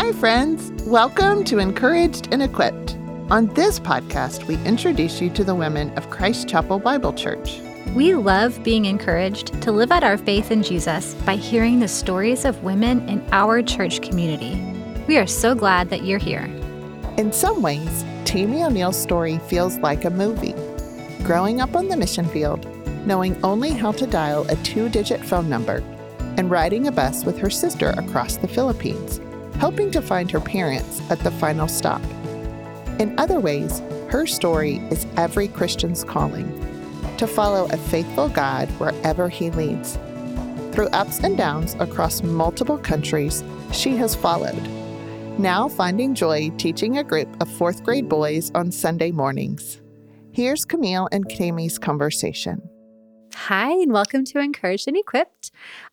Hi, friends. Welcome to Encouraged and Equipped. On this podcast, we introduce you to the women of Christ Chapel Bible Church. We love being encouraged to live out our faith in Jesus by hearing the stories of women in our church community. We are so glad that you're here. In some ways, Tami O'Neal's story feels like a movie. Growing up on the mission field, knowing only how to dial a two digit phone number, and riding a bus with her sister across the Philippines, helping to find her parents at the final stop. In other ways, her story is every Christian's calling to follow a faithful God wherever he leads. Through ups and downs across multiple countries, she has followed. Now finding joy teaching a group of fourth grade boys on Sunday mornings. Here's Camille and Tami's conversation. Hi, and welcome to Encouraged and Equipped.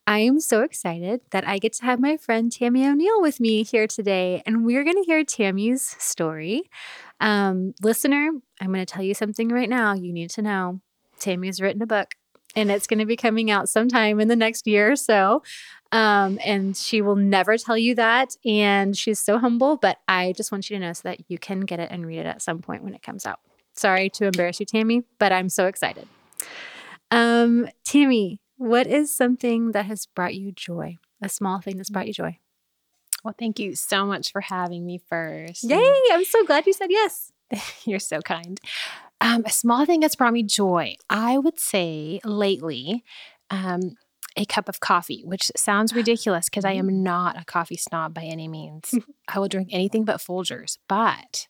I am so excited that I get to have my friend Tami O'Neal with me here today, and we're going to hear Tami's story. Um, listener, I'm going to tell you something right now you need to know. Tami has written a book, and it's going to be coming out sometime in the next year or so. Um, and she will never tell you that. And she's so humble, but I just want you to know so that you can get it and read it at some point when it comes out. Sorry to embarrass you, Tami, but I'm so excited. Um, Tami, what is something that has brought you joy? A small thing that's brought you joy? Well, thank you so much for having me first. Yay! I'm so glad you said yes. You're so kind. Um, a small thing that's brought me joy, I would say lately, um, a cup of coffee, which sounds ridiculous because I am Mm-hmm. not a coffee snob by any means. I will drink anything but Folgers, but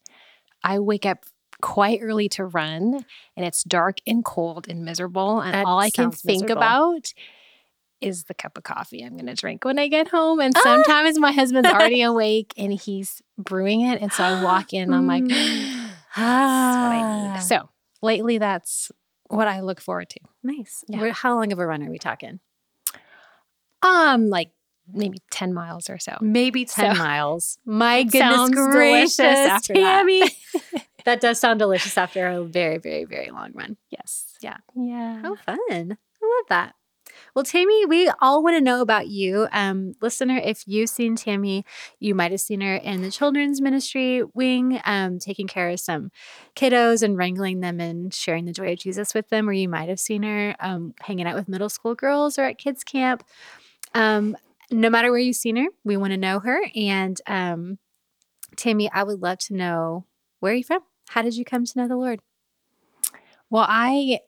I wake up quite early to run and it's dark and cold and miserable. And That all I can think miserable. about is the cup of coffee I'm going to drink when I get home. Ah! And sometimes my husband's already awake and he's brewing it. And so I walk in and I'm like, that's what I Ah. need. So lately, that's what I look forward to. Nice. Yeah. How long of a run are we talking? Um, like maybe 10 miles or so. Maybe 10 So- miles. My goodness gracious, delicious after that. Tami. that does sound delicious after a very, very, very long run. Yes. Yeah. Yeah. How fun. I love that. Well, Tami, we all want to know about you. Um, listener, if you've seen Tami, you might have seen her in the children's ministry wing, um, taking care of some kiddos and wrangling them and sharing the joy of Jesus with them, or you might have seen her um, hanging out with middle school girls or at kids' camp. Um, no matter where you've seen her, we want to know her. And um, Tami, I would love to know where are you from? How did you come to know the Lord? Well, I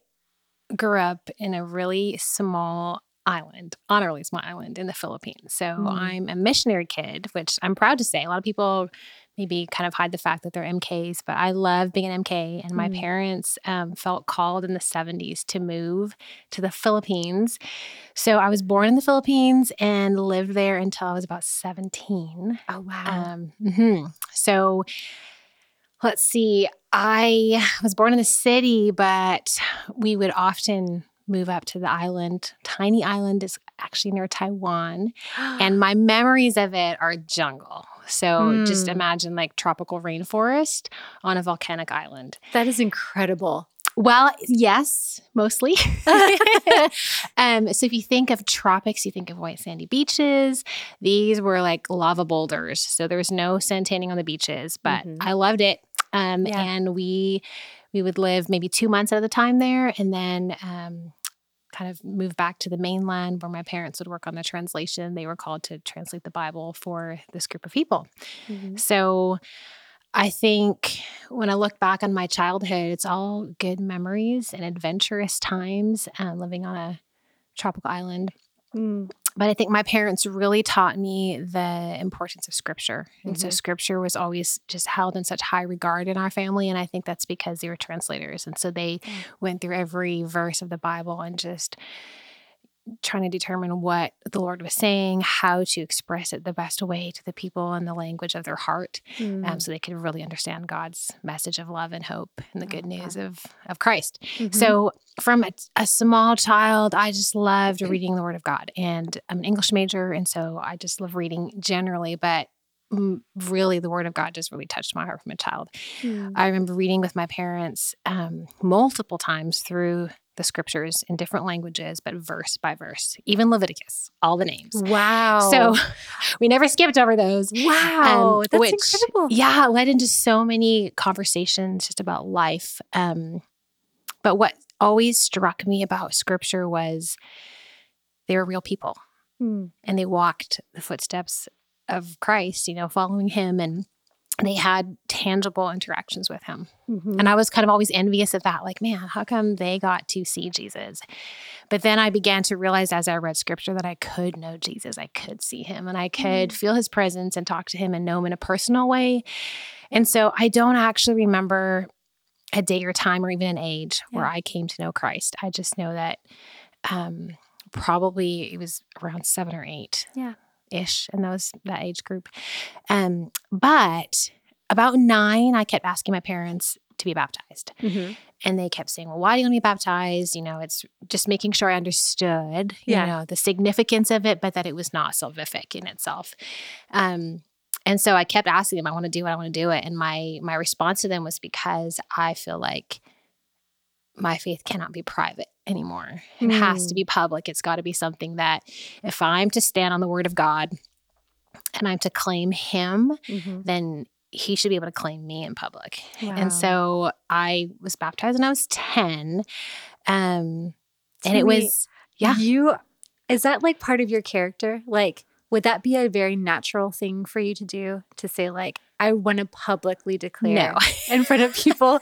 grew up in a really small island, on a really small island in the Philippines. So Mm. I'm a missionary kid, which I'm proud to say. A lot of people maybe kind of hide the fact that they're MKs, but I love being an MK. And my Mm. parents um, felt called in the 70s to move to the Philippines. So I was born in the Philippines and lived there until I was about 17. Oh, wow. Um, mhm. So let's see. I was born in the city, but we would often move up to the island. Tiny island is actually near Taiwan, and my memories of it are jungle. So just Mm. imagine like tropical rainforest on a volcanic island. that is incredible. Well, yes, mostly. um, so if you think of tropics, you think of white sandy beaches. These were like lava boulders. So there was no sun tanning on the beaches, but Mhm. I loved it. Um, Yeah. And we we would live maybe two months at a time there, and then um, kind of move back to the mainland where my parents would work on the translation. They were called to translate the Bible for this group of people. So I think when I look back on my childhood, it's all good memories and adventurous times um, living on a tropical island. Mm. But I think my parents really taught me the importance of scripture. And so Mhm. scripture was always just held in such high regard in our family. And I think that's because they were translators. And so they Mm. went through every verse of the Bible and just trying to determine what the Lord was saying, how to express it the best way to the people in the language of their heart Mm. um, so they could really understand God's message of love and hope and the good love news of, of Christ. Mhm. So, from a, a small child, I just loved reading the Word of God. And I'm an English major, and so I just love reading generally, but mm, really the Word of God just really touched my heart from a child. Mm. I remember reading with my parents um, multiple times through the scriptures in different languages, but verse by verse, even Leviticus, all the names. Wow. So we never skipped over those. wow, um, that's which- incredible. Yeah, it led into so many conversations just about life. Um, but what always struck me about scripture was they were real people Mm. and they walked the footsteps of Christ, you know, following him and they had tangible interactions with him. Mhm. And I was kind of always envious of that. Like, man, how come they got to see Jesus? But then I began to realize as I read scripture that I could know Jesus. I could see him and I could feel his presence and talk to him and know him in a personal way. And so I don't actually remember a day or time or even an age where I came to know Christ. I just know that um, probably it was around seven or eight Yeah. Ish in those that age group. Um, but about nine, I kept asking my parents to be baptized. Mhm. And they kept saying, Well, why do you want to be baptized? You know, it's just making sure I understood, you Yeah. know, the significance of it, but that it was not salvific in itself. Um, and so I kept asking them, I want to do it, I want to do it. And my my response to them was because I feel like my faith cannot be private anymore. It has to Mm. be public. It's got to be something that if I'm to stand on the word of God and I'm to claim him, Mhm. then he should be able to claim me in public. Wow. And so I was baptized when I was 10. Um, and it was, yeah. You is that like part of your character? Like, would that be a very natural thing for you to do? To say, like, I want to publicly declare no. in front of people.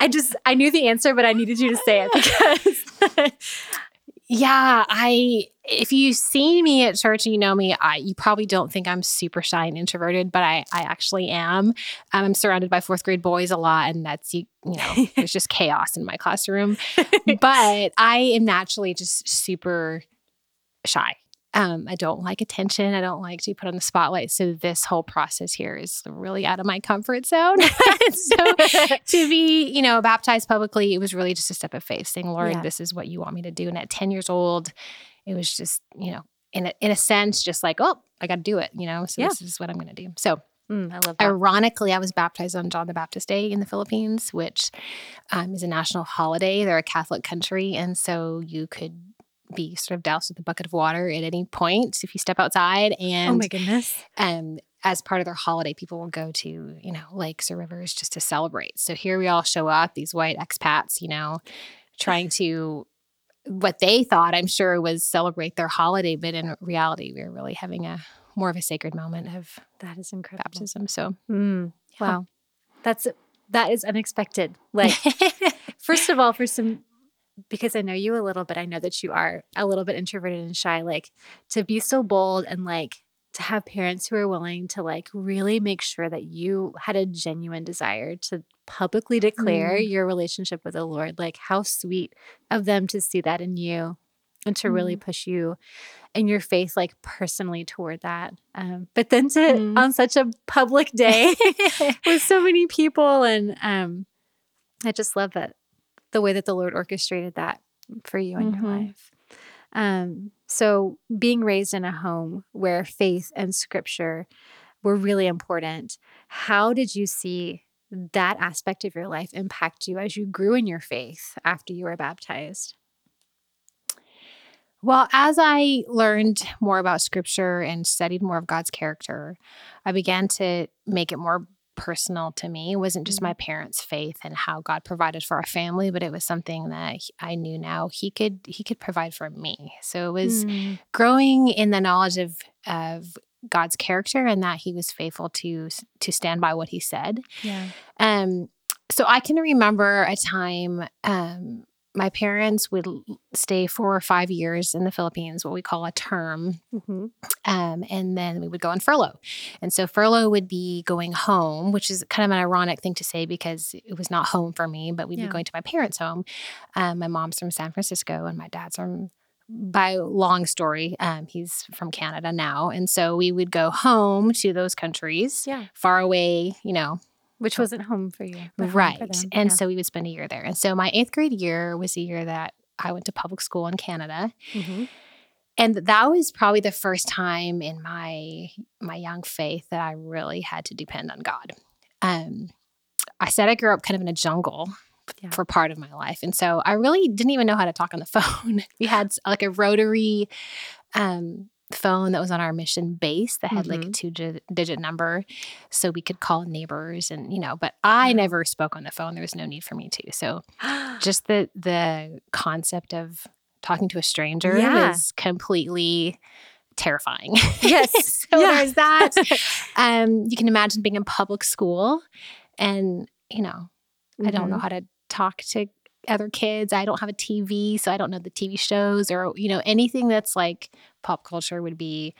I just I knew the answer, but I needed you to say it because Yeah, I if you see me at church and you know me, I you probably don't think I'm super shy and introverted, but I I actually am. Um, I'm surrounded by fourth grade boys a lot, and that's you you know there's just chaos in my classroom. But I am naturally just super shy. Um, I don't like attention. I don't like to be put on the spotlight. So this whole process here is really out of my comfort zone. so to be, you know, baptized publicly, it was really just a step of faith, saying, Lord, Yeah. this is what you want me to do. And at 10 years old, it was just, you know, in a, in a sense, just like, oh, I got to do it, you know, so Yeah. this is what I'm going to do. So Mm, I love that. ironically, I was baptized on John the Baptist Day in the Philippines, which um, is a national holiday. They're a Catholic country. And so you could be sort of doused with a bucket of water at any point if you step outside. And oh my goodness. um, as part of their holiday, people will go to, you know, lakes or rivers just to celebrate. So here we all show up, these white expats, you know, trying to what they thought, I'm sure, was celebrate their holiday, but in reality, we were really having a more of a sacred moment of That is incredible. baptism. So Mm, Yeah. Wow. That's that is unexpected. Like first of all, for some because I know you a little bit, I know that you are a little bit introverted and shy. Like to be so bold and like to have parents who are willing to like really make sure that you had a genuine desire to publicly declare Mm. your relationship with the Lord. Like how sweet of them to see that in you and to really push you in your faith like personally toward that. Um, but then to Mm. on such a public day with so many people and um I just love that the way that the Lord orchestrated that for you in your Mhm. life. Um so being raised in a home where faith and scripture were really important, how did you see that aspect of your life impact you as you grew in your faith after you were baptized? Well, as I learned more about scripture and studied more of God's character, I began to make it more personal to me. It wasn't just my parents' faith and how God provided for our family, but it was something that I knew now he could he could provide for me. So it was Mm, growing in the knowledge of of God's character and that he was faithful to to stand by what he said. yeah. Um, so I can remember a time um, my parents would stay four or five years in the Philippines, what we call a term, Mhm. um, and then we would go on furlough. And so furlough would be going home, which is kind of an ironic thing to say because it was not home for me, but we'd Yeah. be going to my parents' home. Um, my mom's from San Francisco and my dad's from by long story, um, he's from Canada now. And so we would go home to those countries Yeah. far away, you know, Which wasn't home for you. home for Right. And Yeah. so we would spend a year there. And so my eighth grade year was the year that I went to public school in Canada. Mhm. And that was probably the first time in my my young faith that I really had to depend on God. Um, I said I grew up kind of in a jungle Yeah. for part of my life. And so I really didn't even know how to talk on the phone. we had like a rotary um, phone that was on our mission base that had like a two di- digit number. So we could call neighbors and, you know, but I never spoke on the phone. There was no need for me to. So just the the concept of talking to a stranger Yeah. is completely terrifying. Yes. so Yeah. there's that. Um, you can imagine being in public school and, you know, I don't know Mhm. how to talk to other kids. I don't have a TV, so I don't know the TV shows or, you know, anything that's like pop culture would be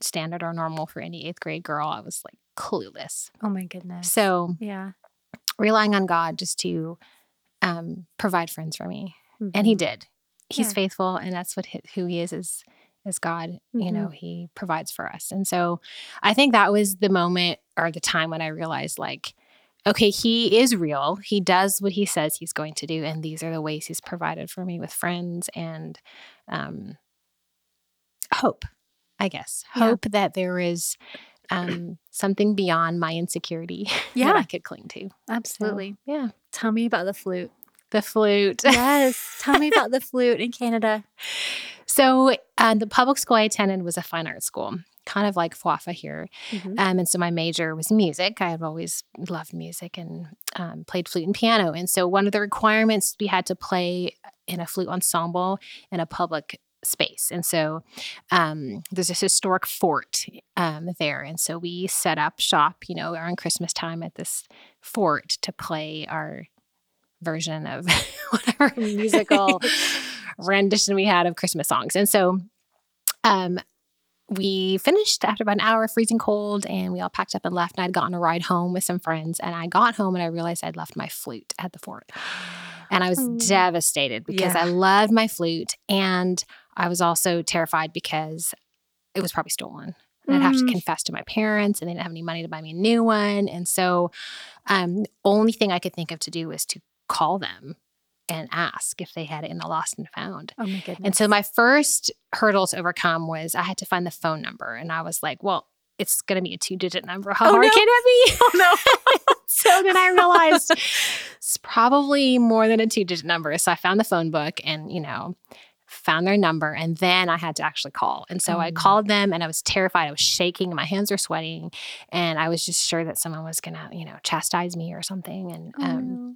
standard or normal for any eighth grade girl. I was like clueless. Oh my goodness. So yeah. relying on God just to um, provide friends for me. And he Mhm. did. He's Yeah. faithful, and that's what who he is is is God. You know, he provides for us, and so I think that was the moment or the time when I realized, like, okay, he is real. He does what he says he's going to do, and these are the ways he's provided for me with friends and um, hope. I guess Yeah. hope that there is um, something beyond my insecurity Yeah. that I could cling to. So, Absolutely. yeah. Tell me about the flute. The flute. Yes. Tell me about the flute in Canada. So uh, the public school I attended was a fine arts school, kind of like FWAFA here. Mhm. Um, and so my major was music. I had always loved music and um, played flute and piano. And so one of the requirements we had to play in a flute ensemble in a public space. And so um, there's this historic fort um, there. And so we set up shop, you know, around Christmas time at this fort to play our version of whatever musical rendition we had of Christmas songs. And so um, we finished after about an hour of freezing cold and we all packed up and left. And I'd gotten a ride home with some friends. And I got home and I realized I'd left my flute at the fort. And I was Mm. devastated because Yeah. I loved my flute. And I was also terrified because it was probably stolen. And I'd have to Mm. confess to my parents, and they didn't have any money to buy me a new one. And so, um, the only thing I could think of to do was to call them and ask if they had it in the lost and found. Oh my goodness. And so my first hurdle to overcome was I had to find the phone number. And I was like, well, it's going to be a two digit number. How Oh, hard no. can it be? Oh no. so then I realized it's probably more than a two digit number. So I found the phone book and, you know, found their number. And then I had to actually call. And so Oh, I called them and I was terrified. I was shaking. My hands were sweating. And I was just sure that someone was going to, you know, chastise me or something. And, Oh, um, no.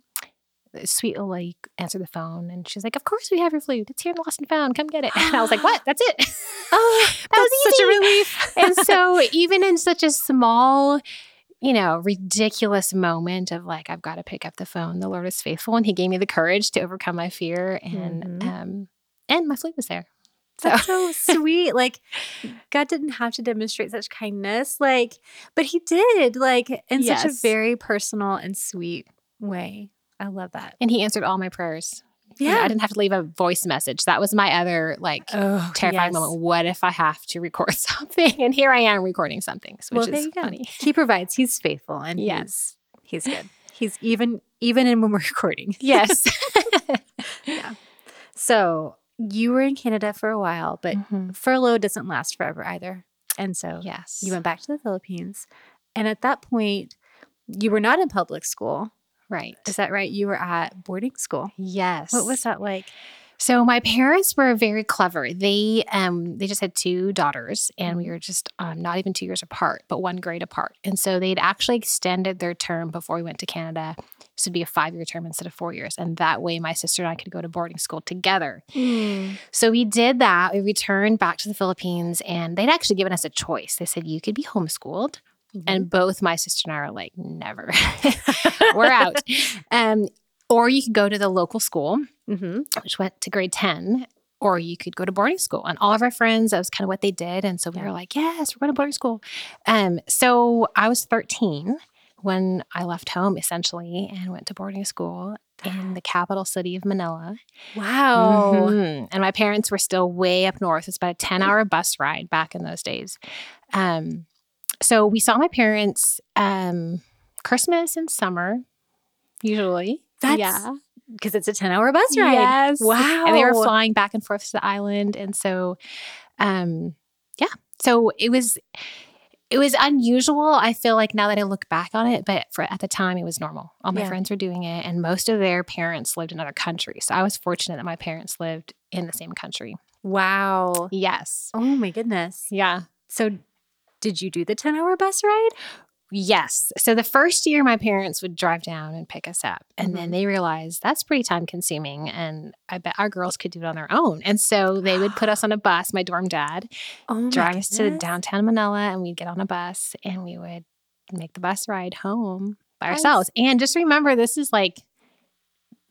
Sweet old lady answered the phone and she's like, Of course we have your flute. It's here in Lost and Found. Come get it. And I was like, What? That's it. Oh, that was that's such a relief. and so even in such a small, you know, ridiculous moment of like, I've got to pick up the phone, the Lord is faithful. And he gave me the courage to overcome my fear and Mhm. um and my flute was there. So That's so sweet. Like God didn't have to demonstrate such kindness, like, but He did, like, in such a very personal and sweet way. I love that. and he answered all my prayers. Yeah. I didn't have to leave a voice message. That was my other like Oh, terrifying moment. What if I have to record something? And here I am recording something, which Well, there is you go. funny. He provides. He's faithful, and Yes. he's he's good. He's even even in when we're recording. Yes. Yeah. So you were in Canada for a while, but Mhm. furlough doesn't last forever either. And so Yes. you went back to the Philippines, and at that point, you were not in public school. Right. Is that right? You were at boarding school. Yes. What was that like? So my parents were very clever. They um they just had two daughters and Mm-hmm. we were just um, not even 2 years apart, but one grade apart. And so they'd actually extended their term before we went to Canada. This would be a 5-year term instead of 4 years. And that way my sister and I could go to boarding school together. So we did that. We returned back to the Philippines and they'd actually given us a choice. They said you could be homeschooled Mm-hmm. and both my sister and I were like, never. we're out. Um, or you could go to the local school, hmm which went to grade 10, or you could go to boarding school. And all of our friends, that was kind of what they did. And so we Yeah. were like, yes, we're going to boarding school. Um, so I was 13 when I left home essentially and went to boarding school in the capital city of Manila. Wow. Mhm. And my parents were still way up north. It's about a 10 hour bus ride back in those days. Um, so we saw my parents um, Christmas and summer, usually. That's yeah. because it's a 10 hour bus ride. Yes. Wow. And they were flying back and forth to the island. And so, um, yeah. So it was, it was unusual. I feel like now that I look back on it, but for at the time it was normal. All my Yeah. friends were doing it, and most of their parents lived in other countries. So I was fortunate that my parents lived in the same country. Wow. Yes. Oh my goodness. Yeah. So, did you do the 10 hour bus ride? Yes. So the first year, my parents would drive down and pick us up. And then they realized that's pretty time consuming. And I bet our girls could do it on their own. And so they would put us on a bus, my dorm dad, Oh, drive us to downtown Manila, and we'd get on a bus and we would make the bus ride home by Nice. ourselves. And just remember, this is like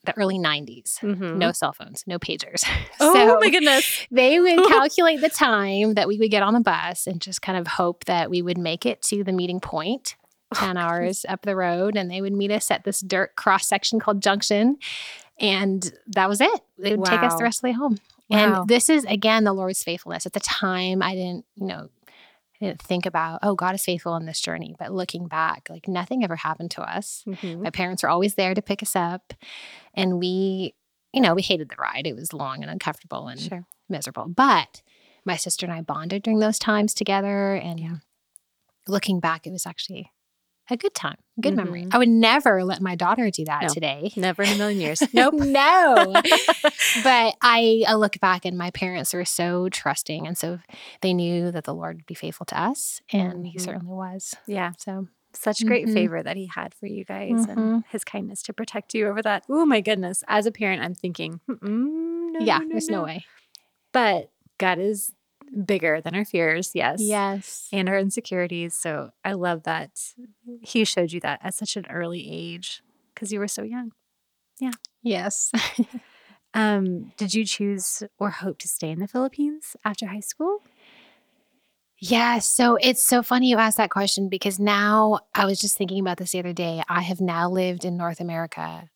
the early 90s. Mhm. No cell phones, no pagers. Oh So- my goodness. they would calculate the time that we would get on the bus and just kind of hope that we would make it to the meeting point Oh, 10 hours up the road and they would meet us at this dirt cross section called junction and that was it they would take us the rest of the way home Wow. and this is again the lord's faithfulness at the time i didn't you know I didn't think about oh god is faithful in this journey but looking back like nothing ever happened to us Mhm. my parents were always there to pick us up and we you know we hated the ride it was long and uncomfortable and Sure. miserable. But my sister and I bonded during those times together. And Yeah. looking back, it was actually a good time, good memory. Mhm. I would never let my daughter do that No. today. Never in a million years. Nope. no. but I, I look back and my parents were so trusting. And so they knew that the Lord would be faithful to us. And he Mhm. certainly was. yeah. So, Such great Mhm. favor that he had for you guys and Mhm. his kindness to protect you over that. Oh my goodness. As a parent, I'm thinking, no, yeah, no, there's no. no. way. But God is bigger than our fears. Yes. Yes. And our insecurities. So I love that he showed you that at such an early age because you were so young. Yeah. Yes. Um, did you choose or hope to stay in the Philippines after high school? Yeah, so it's so funny you asked that question because now I was just thinking about this the other day. I have now lived in North America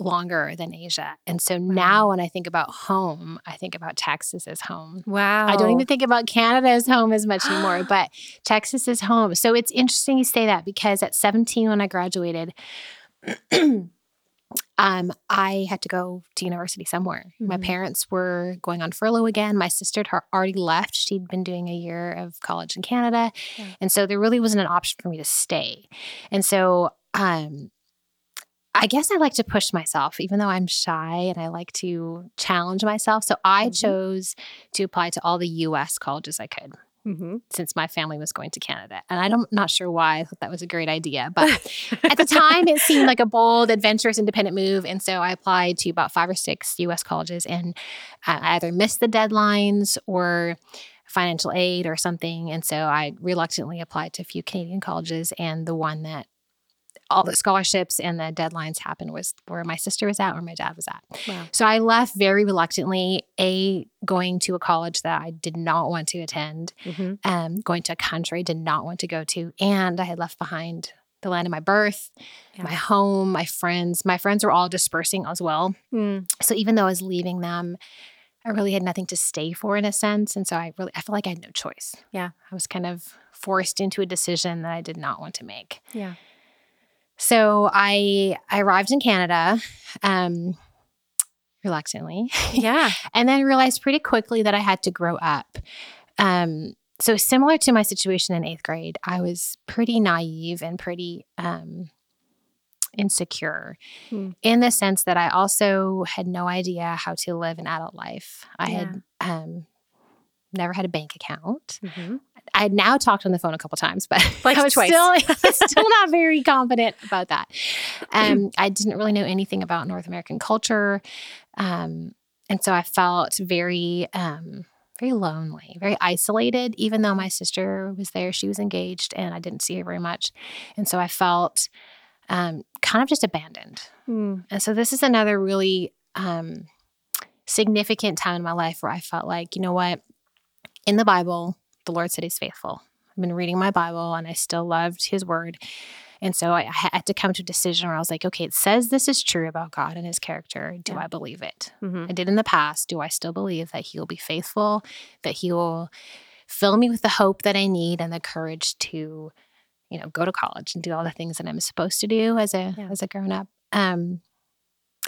longer than Asia. And so now when I think about home, I think about Texas as home. Wow. I don't even think about Canada as home as much anymore, but Texas is home. So it's interesting you say that because at 17 when I graduated, um, I had to go to university somewhere. My Mhm. parents were going on furlough again. My sister had already left. She'd been doing a year of college in Canada. Yeah. And so there really wasn't an option for me to stay. And so um, I guess I like to push myself, even though I'm shy and I like to challenge myself. So I Mhm. chose to apply to all the US colleges I could Mm-hmm. since my family was going to Canada. And I don't, not sure why I thought that was a great idea, but at the time it seemed like a bold, adventurous, independent move. And so I applied to about five or six US colleges and I either missed the deadlines or financial aid or something. And so I reluctantly applied to a few Canadian colleges and the one that all the scholarships and the deadlines happened was where my sister was at where my dad was at. Wow. So I left very reluctantly, A, going to a college that I did not want to attend Mm-hmm. um, going to a country I did not want to go to. And I had left behind the land of my birth, Yeah. my home, my friends. My friends were all dispersing as well. Mm. So even though I was leaving them, I really had nothing to stay for in a sense. And so I really, I felt like I had no choice. Yeah. I was kind of forced into a decision that I did not want to make. Yeah. So I, I arrived in Canada, um, reluctantly Yeah. and then realized pretty quickly that I had to grow up. Um, so similar to my situation in eighth grade, I was pretty naive and pretty um, insecure Hmm. in the sense that I also had no idea how to live an adult life. I had um, never had a bank account. Mm-hmm. I had now talked on the phone a couple times, but Like I was twice. still still not very confident about that. Um, I didn't really know anything about North American culture, um, and so I felt very um, very lonely, very isolated. Even though my sister was there, she was engaged, and I didn't see her very much, and so I felt um, kind of just abandoned. Mm. And so this is another really um, significant time in my life where I felt like, you know what, in the Bible, the Lord said He's faithful. I've been reading my Bible and I still loved His Word. And so I had to come to a decision where I was like, okay, it says this is true about God and His character. Do Yeah. I believe it? Mm-hmm. I did in the past. Do I still believe that He will be faithful, that He will fill me with the hope that I need and the courage to, you know, go to college and do all the things that I'm supposed to do as a Yeah. as a grown up. Um,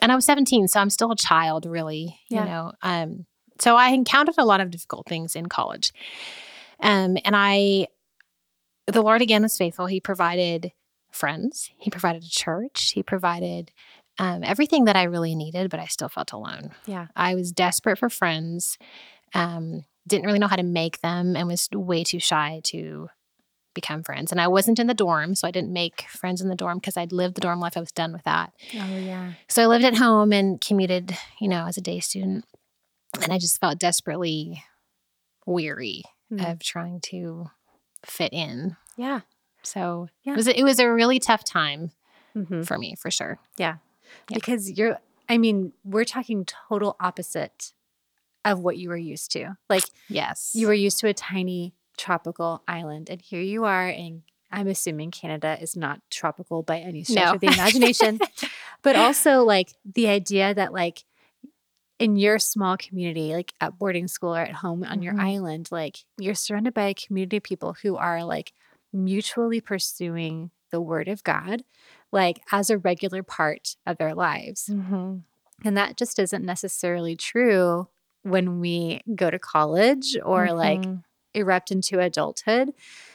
and I was 17, so I'm still a child, really. Yeah. You know, um, so I encountered a lot of difficult things in college, um, and I the Lord again was faithful. He provided friends, He provided a church, He provided um, everything that I really needed, but I still felt alone. Yeah. I was desperate for friends, um, didn't really know how to make them, and was way too shy to become friends. And I wasn't in the dorm, so I didn't make friends in the dorm because I'd lived the dorm life. I was done with that. Oh yeah. So I lived at home and commuted, you know, as a day student. And I just felt desperately weary Mm. of trying to fit in. Yeah. So Yeah. it was a, it was a really tough time Mm-hmm. for me for sure. Yeah. Yeah. Because you're, I mean, we're talking total opposite of what you were used to. Like Yes. you were used to a tiny tropical island, and here you are. And I'm assuming Canada is not tropical by any stretch No. of the imagination, but also like the idea that, like, in your small community, like at boarding school or at home on your Mhm. island, like you're surrounded by a community of people who are like mutually pursuing the word of God, like as a regular part of their lives. Mhm. And that just isn't necessarily true when we go to college or like Mhm. erupt into adulthood.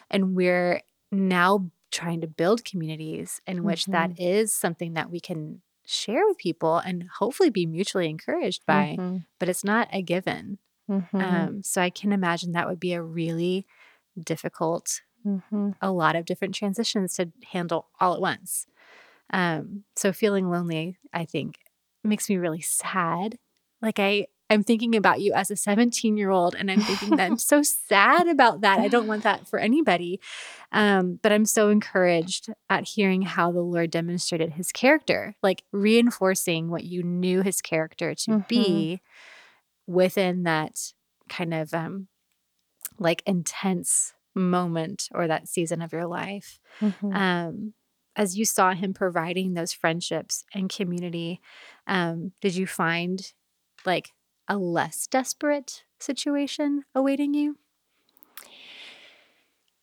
And we're now trying to build communities in which that is something that we can share with people and hopefully be mutually encouraged by, Mhm. but it's not a given. Mhm. Um, so I can imagine that would be a really difficult, Mhm. a lot of different transitions to handle all at once. Um, so feeling lonely, I think, makes me really sad. Like I, I'm thinking about you as a 17 year old, and I'm thinking that I'm so sad about that. I don't want that for anybody. Um, but I'm so encouraged at hearing how the Lord demonstrated His character, like reinforcing what you knew His character to Mhm. be within that kind of um, like intense moment or that season of your life Mhm. um, as you saw him providing those friendships and community, um, did you find like a less desperate situation awaiting you?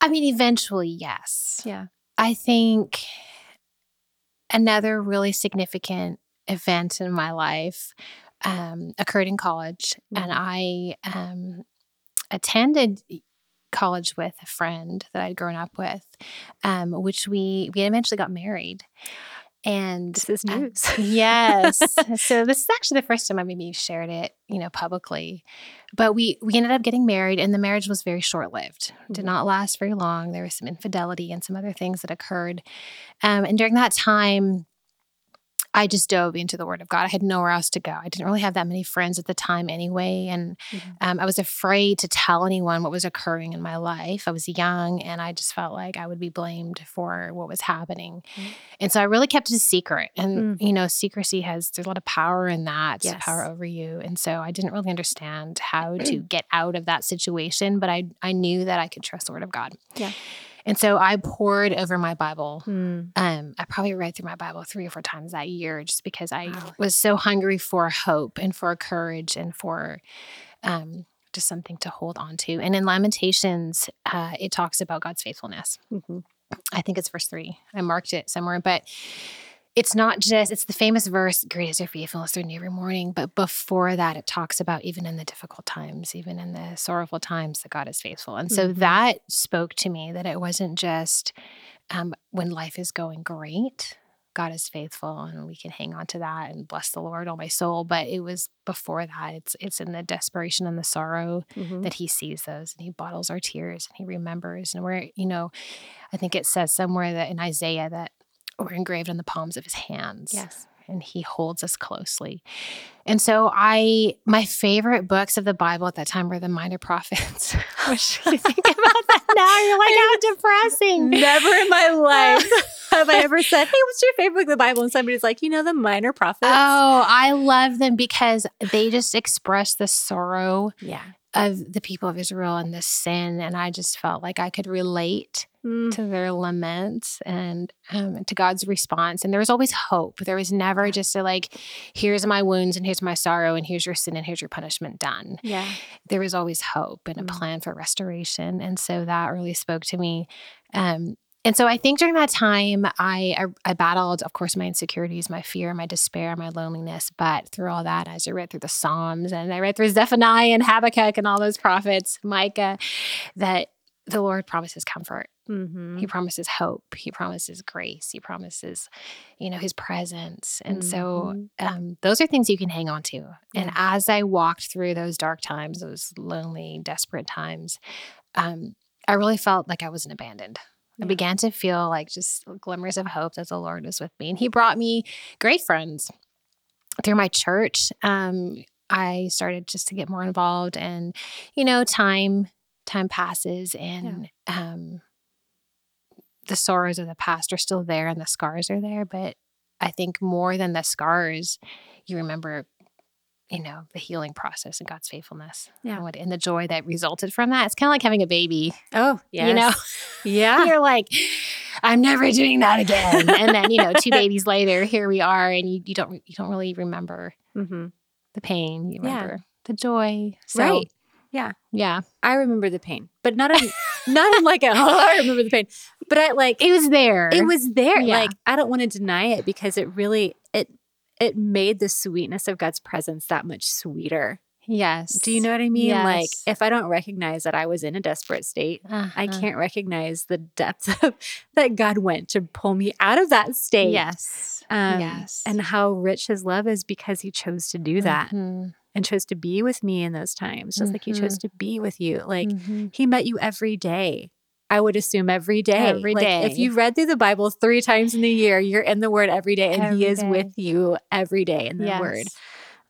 I mean, eventually, yes. Yeah. I think another really significant event in my life um, occurred in college, and I um, attended college with a friend that I'd grown up with, um, which we we eventually got married. And This is news. yes. so this is actually the first time I maybe shared it, you know, publicly. But we we ended up getting married, and the marriage was very short lived. Did Mhm. not last very long. There was some infidelity and some other things that occurred. Um, and during that time, I just dove into the Word of God. I had nowhere else to go. I didn't really have that many friends at the time anyway, and Mhm. um, I was afraid to tell anyone what was occurring in my life. I was young, and I just felt like I would be blamed for what was happening. Mm. And so I really kept it a secret. And, Mm. you know, secrecy has, there's a lot of power in that, Yes. power over you. And so I didn't really understand how to get out of that situation, but I, I knew that I could trust the Word of God. Yeah. And so I poured over my Bible. Mm. Um, I probably read through my Bible three or four times that year just because I Wow. was so hungry for hope and for courage and for um, just something to hold on to. And in Lamentations, uh, it talks about God's faithfulness. Mhm. I think it's verse three. I marked it somewhere, but it's not just, it's the famous verse, Great is your faithfulness, new every morning. But before that, it talks about even in the difficult times, even in the sorrowful times, that God is faithful. And so Mhm. that spoke to me that it wasn't just um, when life is going great, God is faithful and we can hang on to that and bless the Lord, all my soul. But it was before that. It's it's in the desperation and the sorrow Mhm. that he sees those and he bottles our tears and he remembers. And we're, you know, I think it says somewhere that in Isaiah that we're engraved on the palms of his hands. Yes. And he holds us closely. And so I my favorite books of the Bible at that time were the minor prophets. Which you think about that now, you're like, how depressing. Never in my life have I ever said, Hey, what's your favorite book of the Bible? And somebody's like, You know, the minor prophets. Oh, I love them because they just express the sorrow yeah. of the people of Israel and the sin. And I just felt like I could relate Mm. to their laments and um, to God's response. And there was always hope. There was never just a like, here's my wounds and here's my sorrow and here's your sin and here's your punishment done. Yeah. There was always hope and a Mm. plan for restoration. And so that really spoke to me. Um, and so I think during that time, I, I I battled, of course, my insecurities, my fear, my despair, my loneliness. But through all that, as I read through the Psalms and I read through Zephaniah and Habakkuk and all those prophets, Micah, that the Lord promises comfort Mm-hmm. He promises hope. He promises grace. He promises, you know, his presence. And so Mhm. um, those are things you can hang on to. And as I walked through those dark times, those lonely, desperate times, um, I really felt like I wasn't abandoned. I began to feel like just glimmers of hope that the Lord was with me. And He brought me great friends through my church. Um, I started just to get more involved, and you know, time time passes, and um, the sorrows of the past are still there, and the scars are there. But I think more than the scars, you remember, you know, the healing process and God's faithfulness. Yeah. and, what, and the joy that resulted from that. It's kind of like having a baby. Oh, yeah. You know, Yeah. you're like, I'm never doing that again. and then, you know, two babies later, here we are, and you, you don't you don't really remember Mm-hmm. the pain. You Yeah. remember the joy. So, Right. Yeah. Yeah. I remember the pain, but not in, not in like a, oh, I remember the pain, but I like, It was there. it was there. Yeah. Like, I don't want to deny it because it really, it, it made the sweetness of God's presence that much sweeter. Yes. Do you know what I mean? Like, if I don't recognize that I was in a desperate state, I Uh-huh. can't recognize the depth of that God went to pull me out of that state. Yes. Um, yes. And how rich his love is because he chose to do that Mhm. and chose to be with me in those times, just like he Mm-hmm. chose to be with you. Like, Mhm. he met you every day. I would assume every day. Every Like, day. If you read through the Bible three times in a year, you're in the Word every day, and Every He is day. with you every day in the Word.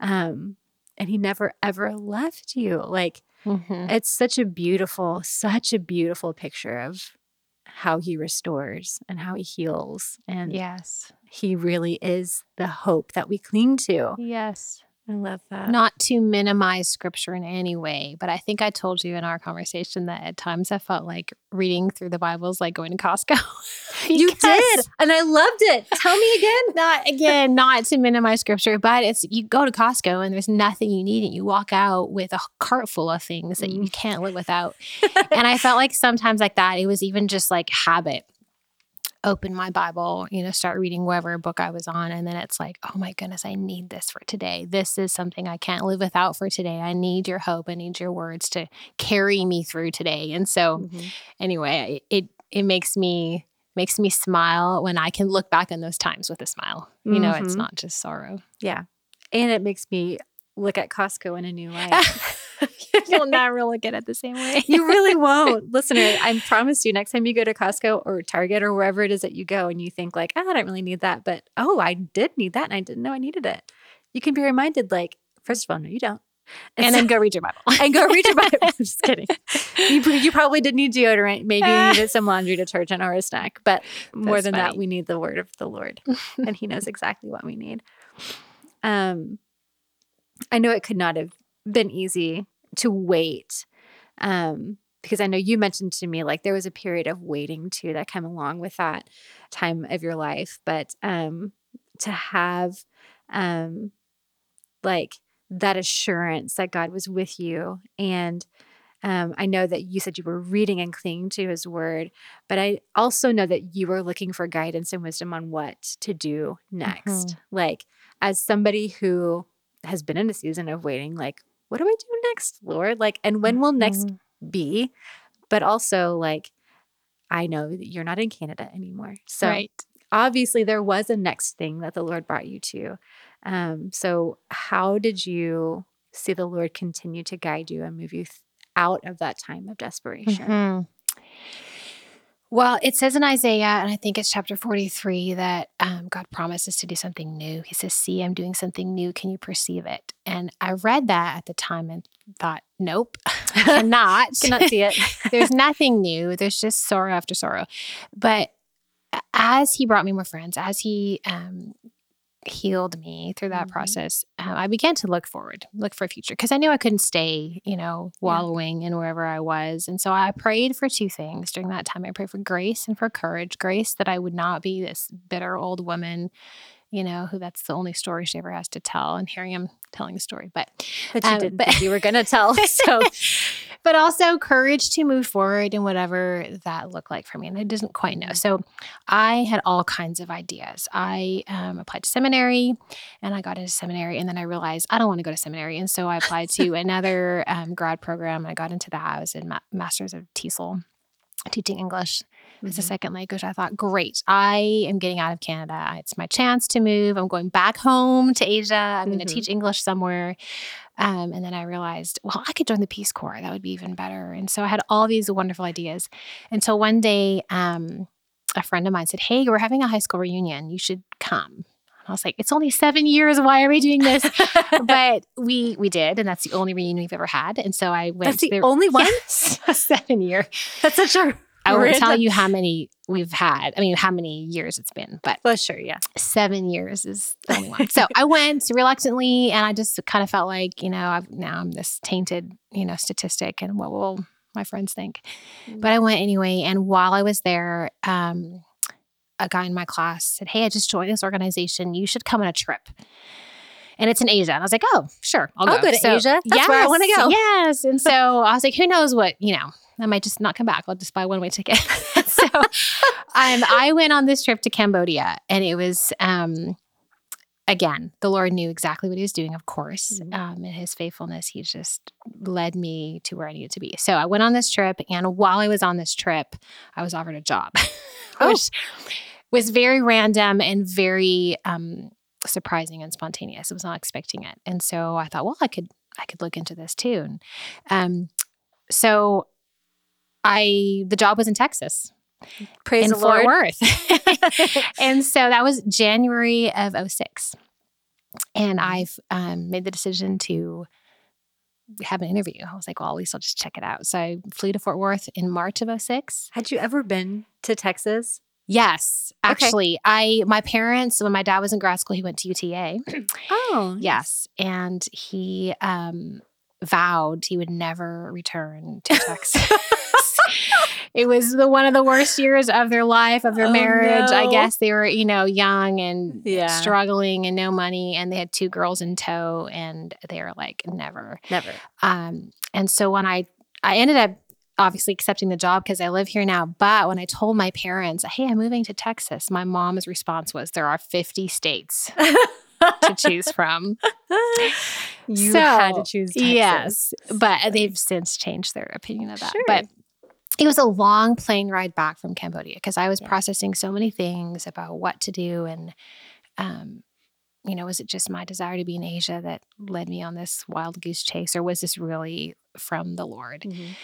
Um, and He never ever left you. Like Mhm. it's such a beautiful, such a beautiful picture of how He restores and how He heals, and Yes. He really is the hope that we cling to. Yes. I love that. Not to minimize scripture in any way, but I think I told you in our conversation that at times I felt like reading through the Bible is like going to Costco. you did, and I loved it. Tell me again. not again, not to minimize scripture, but it's you go to Costco and there's nothing you need, and you walk out with a cart full of things that you mm. can't live without. and I felt like sometimes like that, it was even just like habit. Open my Bible, you know, start reading whatever book I was on, and then it's like, oh my goodness, I need this for today. This is something I can't live without for today. I need your hope. I need your words to carry me through today. And so, Mhm. anyway, it it makes me makes me smile when I can look back on those times with a smile. You know, it's Mhm. not just sorrow. Yeah. And it makes me look at Costco in a new light. You'll never look at it the same way. you really won't. Listener, I promise you, next time you go to Costco or Target or wherever it is that you go and you think, like, "Ah, I don't really need that, but oh, I did need that and I didn't know I needed it. You can be reminded, like, first of all, no, you don't. and then go read your Bible. and go read your Bible. I'm just kidding. You, you probably did need deodorant. Maybe you needed some laundry detergent or a snack. But more That's than that, we need the word of the Lord. and He knows exactly what we need. Um, I know it could not have been easy to wait. Um, because I know you mentioned to me like there was a period of waiting too that came along with that time of your life. But um to have um like that assurance that God was with you. And um, I know that you said you were reading and clinging to his word, but I also know that you were looking for guidance and wisdom on what to do next. Like, as somebody who has been in a season of waiting, like, what do I do next, Lord? Like, and when will next Mhm. be? But also, like, I know that you're not in Canada anymore. So right. obviously there was a next thing that the Lord brought you to. Um, so how did you see the Lord continue to guide you and move you th- out of that time of desperation? Mhm. Well, it says in Isaiah, and I think it's chapter 43, that um, God promises to do something new. He says, See, I'm doing something new. Can you perceive it? And I read that at the time and thought, Nope, cannot. Cannot see it. There's nothing new. There's just sorrow after sorrow. But as he brought me more friends, as he um, healed me through that Mhm. process, um, I began to look forward, look for a future because I knew I couldn't stay, you know, Yeah. wallowing in wherever I was. And so I prayed for two things during that time. I prayed for grace and for courage grace that I would not be this bitter old woman. You know, who that's the only story she ever has to tell. And here I am telling the story. But But you Um, didn't but- you were going to tell. So but also courage to move forward in whatever that looked like for me. And I didn't quite know. So I had all kinds of ideas. I um, applied to seminary and I got into seminary. And then I realized I don't want to go to seminary. And so I applied to another um, grad program. I got into that. I was in ma- Masters of TESOL, teaching English. As a second language. I thought, great, I am getting out of Canada. It's my chance to move. I'm going back home to Asia. I'm going Mhm. to teach English somewhere. Um, and then I realized, well, I could join the Peace Corps. That would be even better. And so I had all these wonderful ideas until one day, um, a friend of mine said, Hey, we're having a high school reunion. You should come. I was like, it's only seven years. Why are we doing this? but we we did, and that's the only reunion we've ever had. And so I went. That's the there- only one. Yes, seven year. That's such a. I won't tell you how many we've had. I mean, how many years it's been, but for sure, yeah. seven years is the only one. So I went reluctantly, and I just kind of felt like, you know, I've, now I'm this tainted, you know, statistic, and what will my friends think? But I went anyway, and while I was there, um, a guy in my class said, "Hey, I just joined this organization. You should come on a trip." And it's in Asia, and I was like, "Oh, sure, I'll, I'll go to So- Asia. That's where I wanna go. Yes, and so I was like, "Who knows what? You know, I might just not come back. I'll just buy a one way ticket." so um, I went on this trip to Cambodia, and it was um, again the Lord knew exactly what He was doing. Of course, Mhm. um, in His faithfulness, He just led me to where I needed to be. So I went on this trip, and while I was on this trip, I was offered a job, Oh. which was very random and very um, surprising and spontaneous. I was not expecting it, and so I thought, well, I could I could look into this too. And um, so I the job was in Texas Praise in the Fort Lord. Worth. and so that was January of 06. And I've um, made the decision to have an interview. I was like, well, at least I'll just check it out. So I flew to Fort Worth in March of 06. Had you ever been to Texas? Yes, Okay. actually, I my parents when my dad was in grad school, he went to UTA. Oh, Yes, and he um, vowed he would never return to Texas. it was the one of the worst years of their life, of their Oh, marriage. I guess they were, you know, young and Yeah. struggling and no money, and they had two girls in tow, and they were like, never. Never. Um, and so when I I ended up obviously accepting the job because I live here now, but when I told my parents, "Hey, I'm moving to Texas," my mom's response was, "There are 50 states to choose from." you So, had to choose Texas. Yes, but they've since changed their opinion of that. Sure. But it was a long plane ride back from Cambodia because I was Yeah. processing so many things about what to do and um you know, was it just my desire to be in Asia that led me on this wild goose chase, or was this really from the Lord? Mhm.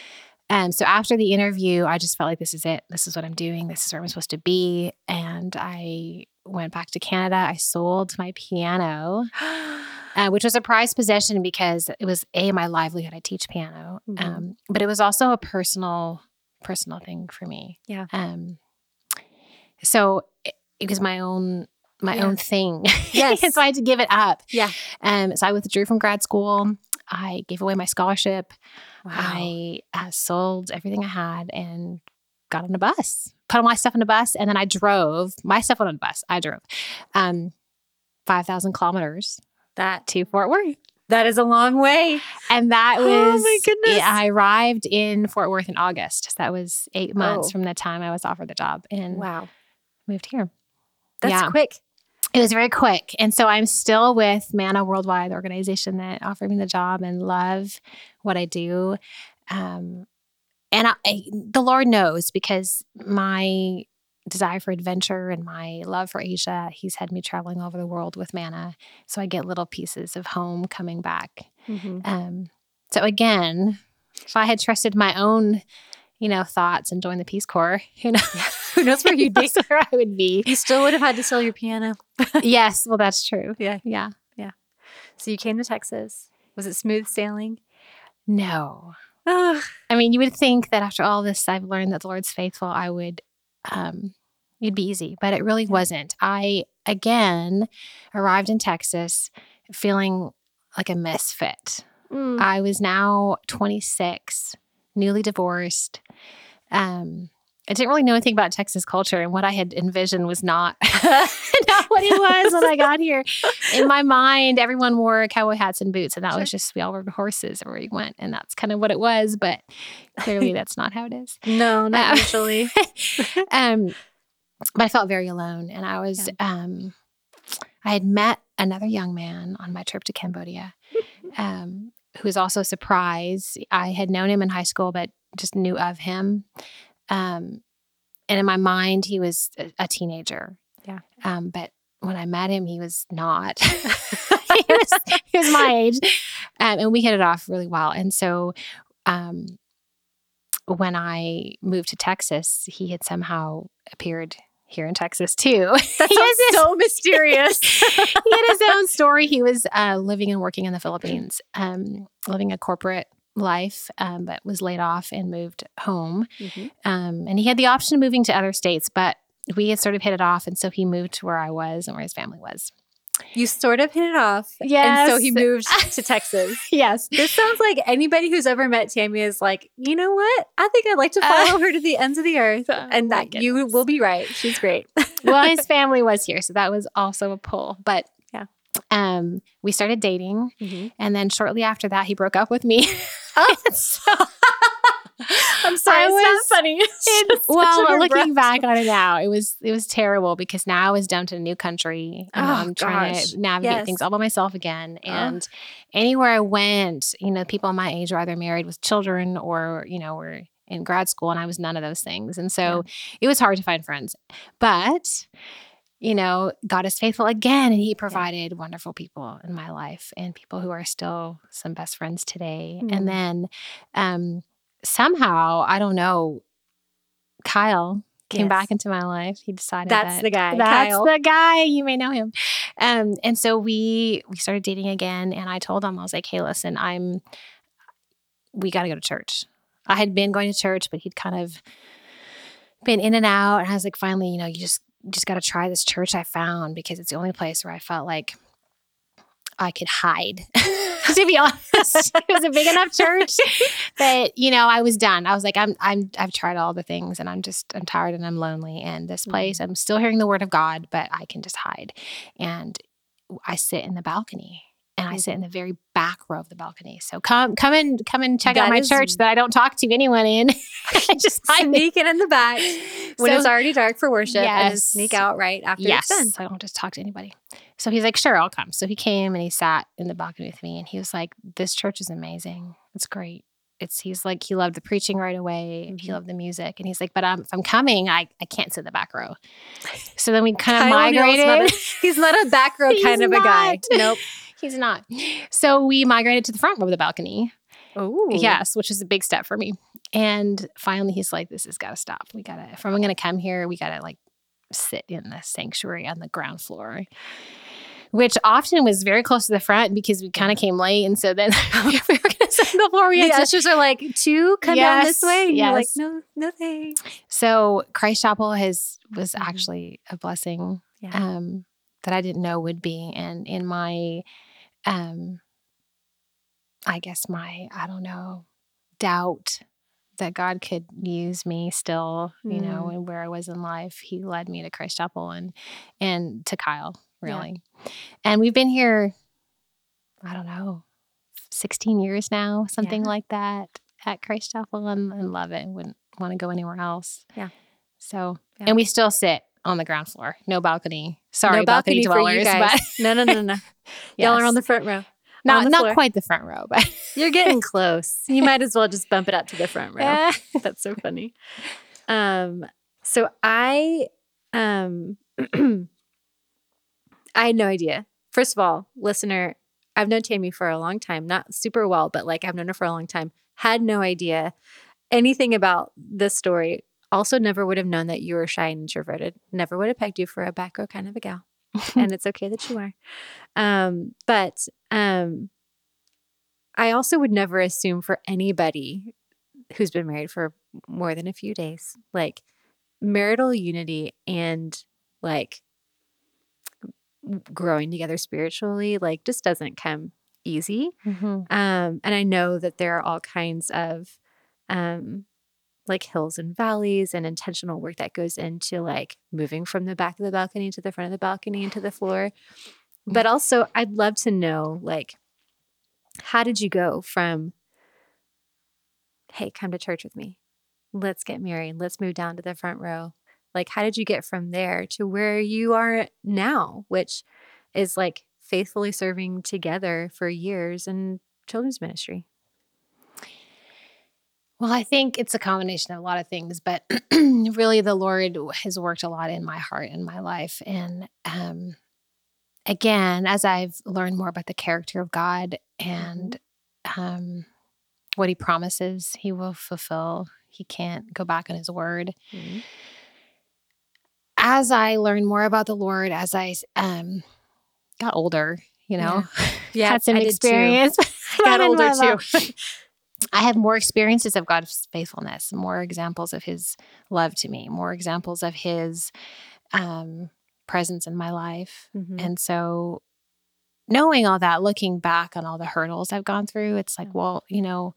And so after the interview, I just felt like this is it. This is what I'm doing. This is where I'm supposed to be. And I went back to Canada. I sold my piano uh, which was a prized possession because it was a my livelihood. I teach piano, Mhm. um, but it was also a personal personal thing for me. Yeah. Um. So it, it was my own my own thing. Yes. so I had to give it up. Yeah. Um. So I withdrew from grad school. I gave away my scholarship. Wow. I uh, sold everything I had and got on a bus, put all my stuff on a bus, and then I drove my stuff on a bus. I drove um, 5,000 kilometers that to Fort Worth. that is a long way. And that was, Oh, my goodness. I arrived in Fort Worth in August. So that was eight months Oh. from the time I was offered the job and Wow. moved here. That's Yeah. quick. It was very quick. And so I'm still with Manna Worldwide, the organization that offered me the job and love what I do. Um, and I, I, the Lord knows because my desire for adventure and my love for Asia, He's had me traveling all over the world with Manna. So I get little pieces of home coming back. Mhm. Um, so again, if I had trusted my own, you know, thoughts and joined the Peace Corps, who knows, Who knows where you'd be? knows where I would be. You still would have had to sell your piano. yes, well, that's true. Yeah. Yeah. Yeah. So you came to Texas. Was it smooth sailing? No. Ugh. I mean, you would think that after all this, I've learned that the Lord's faithful. I would, um, it'd be easy, but it really wasn't. I again arrived in Texas feeling like a misfit. Mm. I was now 26, newly divorced. Um, I didn't really know anything about Texas culture, and what I had envisioned was not not what it was when I got here. In my mind, everyone wore cowboy hats and boots, and that Sure. was just we all rode horses everywhere we went, and that's kind of what it was. But clearly, that's not how it is. no, not usually. um, but I felt very alone, and I was. Um, I had met another young man on my trip to Cambodia, um, who was also a surprise. I had known him in high school, but just knew of him. Um, and in my mind, he was a, a teenager. Yeah. Um, but when I met him, he was not. he, was, he was my age. Um, and we hit it off really well. And so um, when I moved to Texas, he had somehow appeared here in Texas too. That sounds so mysterious. he had his own story. He was uh, living and working in the Philippines, um, living a corporate life, um, but was laid off and moved home. Mhm. Um, and he had the option of moving to other states, but we had sort of hit it off. And so he moved to where I was and where his family was. You sort of hit it off. And so he moved to Texas. yes. This sounds like anybody who's ever met Tami is like, you know what? I think I'd like to follow her to the ends of the earth. Oh and that you will be right. She's great. well, his family was here. So that was also a pull. But Yeah. Um, we started dating. Mhm. And then shortly after that, he broke up with me. Oh. so, I'm sorry, I it's was- not funny. It's well, looking back on it now, it was it was terrible because now I was dumped in a new country. and Oh, I'm trying gosh. to navigate Yes. things all by myself again. Oh. And anywhere I went, you know, people my age were either married with children or you know were in grad school, and I was none of those things. And so it was hard to find friends. But you know, God is faithful again, and He provided wonderful people in my life and people who are still some best friends today. Mm. And then um, somehow, I don't know, Kyle came Yes. back into my life. He decided That's that the guy, That's Kyle. the guy. You may know him. Um, and so we we started dating again, and I told him I was like, "Hey, listen, I'm. We got to go to church. I had been going to church, but he'd kind of been in and out. And I was like, finally, you know, you just you just got to try this church I found because it's the only place where I felt like I could hide. to be honest, it was a big enough church that you know I was done. I was like, I'm I'm I've tried all the things and I'm just I'm tired and I'm lonely. And this mm-hmm. place, I'm still hearing the word of God, but I can just hide. And I sit in the balcony. And I mm. sit in the very back row of the balcony. So come, come and come and check out my church that I don't talk to anyone in. I just. Sneaking in the back when So- it's already dark for worship and sneak out right after yes, it's done. so I don't just talk to anybody. So he's like, sure, I'll come. So he came and he sat in the balcony with me, and he was like, "This church is amazing. It's great. It's." He's like, he loved the preaching right away. And he loved the music, and he's like, but um, if I'm coming, I I can't sit in the back row. So then we kind of migrated. not a- he's not a back row kind of a guy. Nope. he's not. So we migrated to the front row of the balcony. Oh, Yes, which is a big step for me. And finally, he's like, "This has got to stop. We gotta. If I'm gonna come here, we gotta like sit in the sanctuary on the ground floor." Which often was very close to the front because we kind of came late, and so then we were gonna sit on the floor. We The had to- ushers are like, two, come down this way. And you're like, no, no thanks. so Christ Chapel has was Mhm. actually a blessing Yeah. um, that I didn't know would be, and in my, um, I guess my I don't know doubt that God could use me still, you know, Mm. and where I was in life, He led me to Christ Chapel and and to Kyle Yeah. really, and we've been here, I don't know, sixteen years now, something Yeah. like that at Christ Chapel, and, and love it. Wouldn't want to go anywhere else. Yeah. So, Yeah. and we still sit on the ground floor, no balcony. Sorry, no balcony, balcony, dwellers, but no, no, no, no. Y'all are on the front row. not not floor. quite the front row, but You're getting close. You might as well just bump it up to the front row. Eh. That's so funny. Um, so I um I had no idea. First of all, listener, I've known Tami for a long time, not super well, but like I've known her for a long time. Had no idea anything about this story. Also, never would have known that you were shy and introverted. Never would have pegged you for a back row kind of a gal. and it's okay that you are. Um, but um, I also would never assume for anybody who's been married for more than a few days, like marital unity and like growing together spiritually, like just doesn't come easy. Mhm. Um, and I know that there are all kinds of um, like hills and valleys and intentional work that goes into like moving from the back of the balcony to the front of the balcony and to the floor. But also, I'd love to know like, how did you go from, hey, come to church with me, let's get married, let's move down to the front row? Like, how did you get from there to where you are now, which is like faithfully serving together for years in children's ministry? Well, I think it's a combination of a lot of things, but really the Lord has worked a lot in my heart and my life. And um, again, as I've learned more about the character of God and um, what he promises he will fulfill, he can't go back on his word. Mm-hmm. As I learned more about the Lord, as I um, got older, you know, Yeah, had some I experience. Got older too. I have more experiences of God's faithfulness, more examples of His love to me, more examples of His um, presence in my life. Mhm. And so, knowing all that, looking back on all the hurdles I've gone through, it's like, well, you know,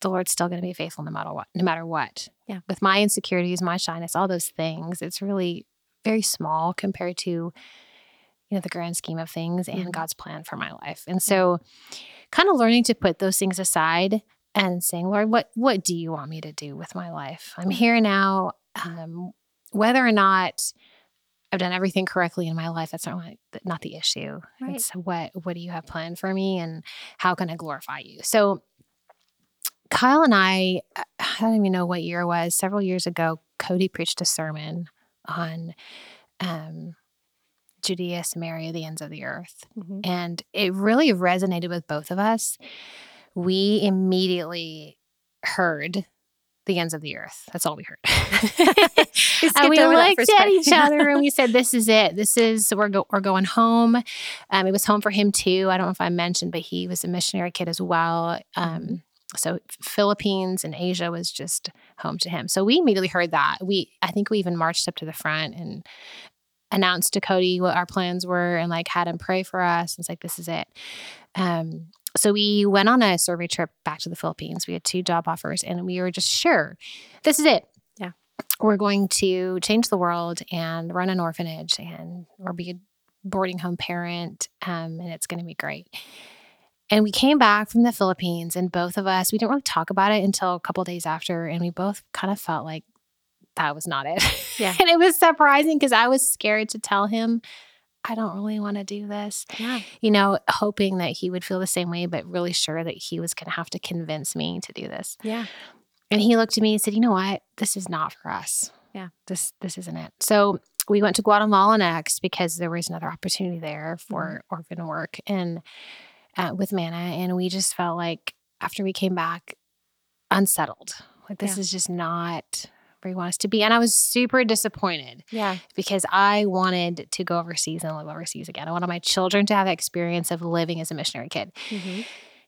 the Lord's still going to be faithful no matter what. No matter what. Yeah. With my insecurities, my shyness, all those things, it's really very small compared to, you know, the grand scheme of things and Mhm. God's plan for my life. And so, kind of learning to put those things aside and saying, Lord, what what do you want me to do with my life? I'm here now. Um, whether or not I've done everything correctly in my life, that's not what- not the issue. Right. It's what what do you have planned for me, and how can I glorify you? So, Kyle and I, I don't even know what year it was. Several years ago, Cody preached a sermon on um, Judea, Samaria, the ends of the earth. Mhm. And it really resonated with both of us. We immediately heard the ends of the earth. That's all we heard. We and we looked at each other and we said, "This is it. This is we're go- we're going home." Um, it was home for him too. I don't know if I mentioned, but he was a missionary kid as well. Um, Mhm. So Philippines and Asia was just home to him. So we immediately heard that. We I think we even marched up to the front and announced to Cody what our plans were and like had him pray for us. It's like this is it. Um, so we went on a survey trip back to the Philippines. We had two job offers, and we were just sure this is it. Yeah. we're going to change the world and run an orphanage and or be a boarding home parent, um, and it's going to be great. And we came back from the Philippines, and both of us, we didn't really talk about it until a couple days after, and we both kind of felt like that was not it. Yeah. and it was surprising because I was scared to tell him, I don't really want to do this Yeah. you know, hoping that he would feel the same way, but really sure that he was going to have to convince me to do this. Yeah. And he looked at me and said, "You know what? This is not for us. Yeah. this this isn't it." So we went to Guatemala next because there was another opportunity there mm-hmm. for orphan work and uh, with Manna, and we just felt like after we came back, unsettled. Like this Yeah. is just not where you want us to be, and I was super disappointed Yeah. because I wanted to go overseas and live overseas again. I wanted my children to have that experience of living as a missionary kid. Mhm.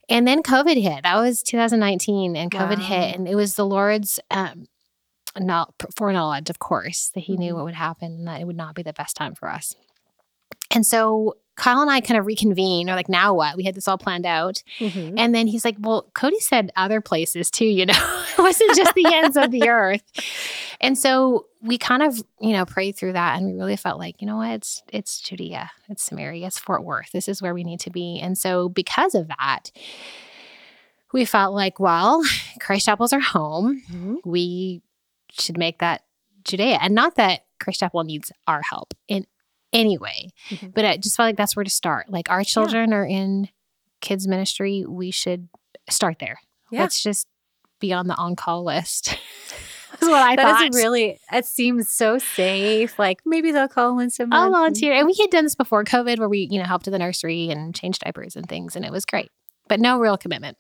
And then COVID hit. That was 2019, and COVID Wow. hit, and it was the Lord's um, not foreknowledge, of course, that He knew Mhm. what would happen and that it would not be the best time for us. And so Kyle and I kind of reconvened. Or like, now what? We had this all planned out, Mhm. and then he's like, "Well, Cody said other places too. You know, it wasn't just the ends of the earth." And so we kind of, you know, prayed through that, and we really felt like, you know what, it's it's Judea, it's Samaria, it's Fort Worth. This is where we need to be. And so because of that, we felt like, well, Christ Chapels our home. Mhm. We should make that Judea, and not that Christ Chapel needs our help in any way, Mhm. but I just felt like that's where to start. Like our children are in kids ministry, we should start there. Yeah. Let's just be on the on call list. That's what I That thought. is really, it seems so safe. Like maybe they'll call in someone. I'll volunteer. And we had done this before COVID where we, you know, helped at the nursery and changed diapers and things, and it was great, but no real commitment.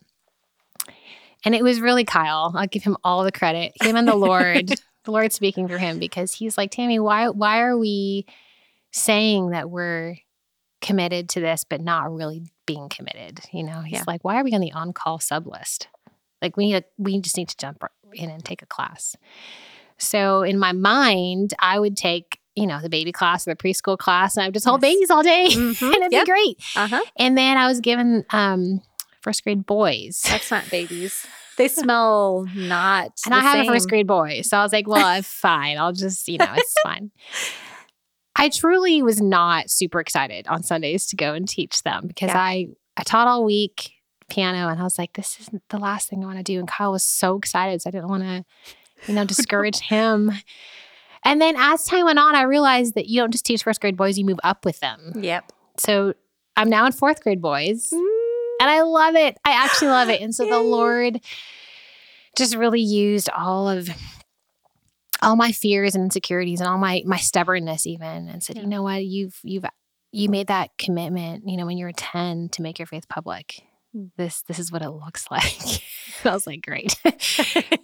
And it was really Kyle. I'll give him all the credit. Him and the Lord, the Lord speaking through him because he's like, Tami, why why are we saying that we're committed to this, but not really being committed? You know, he's Yeah. like, why are we on the on-call sub list? Like we need a, we just need to jump in and take a class. So in my mind, I would take, you know, the baby class or the preschool class, and I would just hold Yes. babies all day. Mhm. and it'd Yep. be great. Uh huh. And then I was given um first grade boys. That's not babies. They smell not. And I have same. a first grade boy. So I was like, well, I'm fine. I'll just, you know, it's fine. I truly was not super excited on Sundays to go and teach them because Yeah. I I taught all week piano and I was like, this isn't the last thing I want to do. And Kyle was so excited. So I didn't want to, you know, discourage him. And then as time went on, I realized that you don't just teach first grade boys, you move up with them. Yep. So I'm now in fourth grade boys. Mm. And I love it. I actually love it. And so the Lord just really used all of all my fears and insecurities and all my my stubbornness even and said, Yeah. you know what, you've you've you made that commitment, you know, when you were 10 to make your faith public. Mm. This this is what it looks like. I was like, great.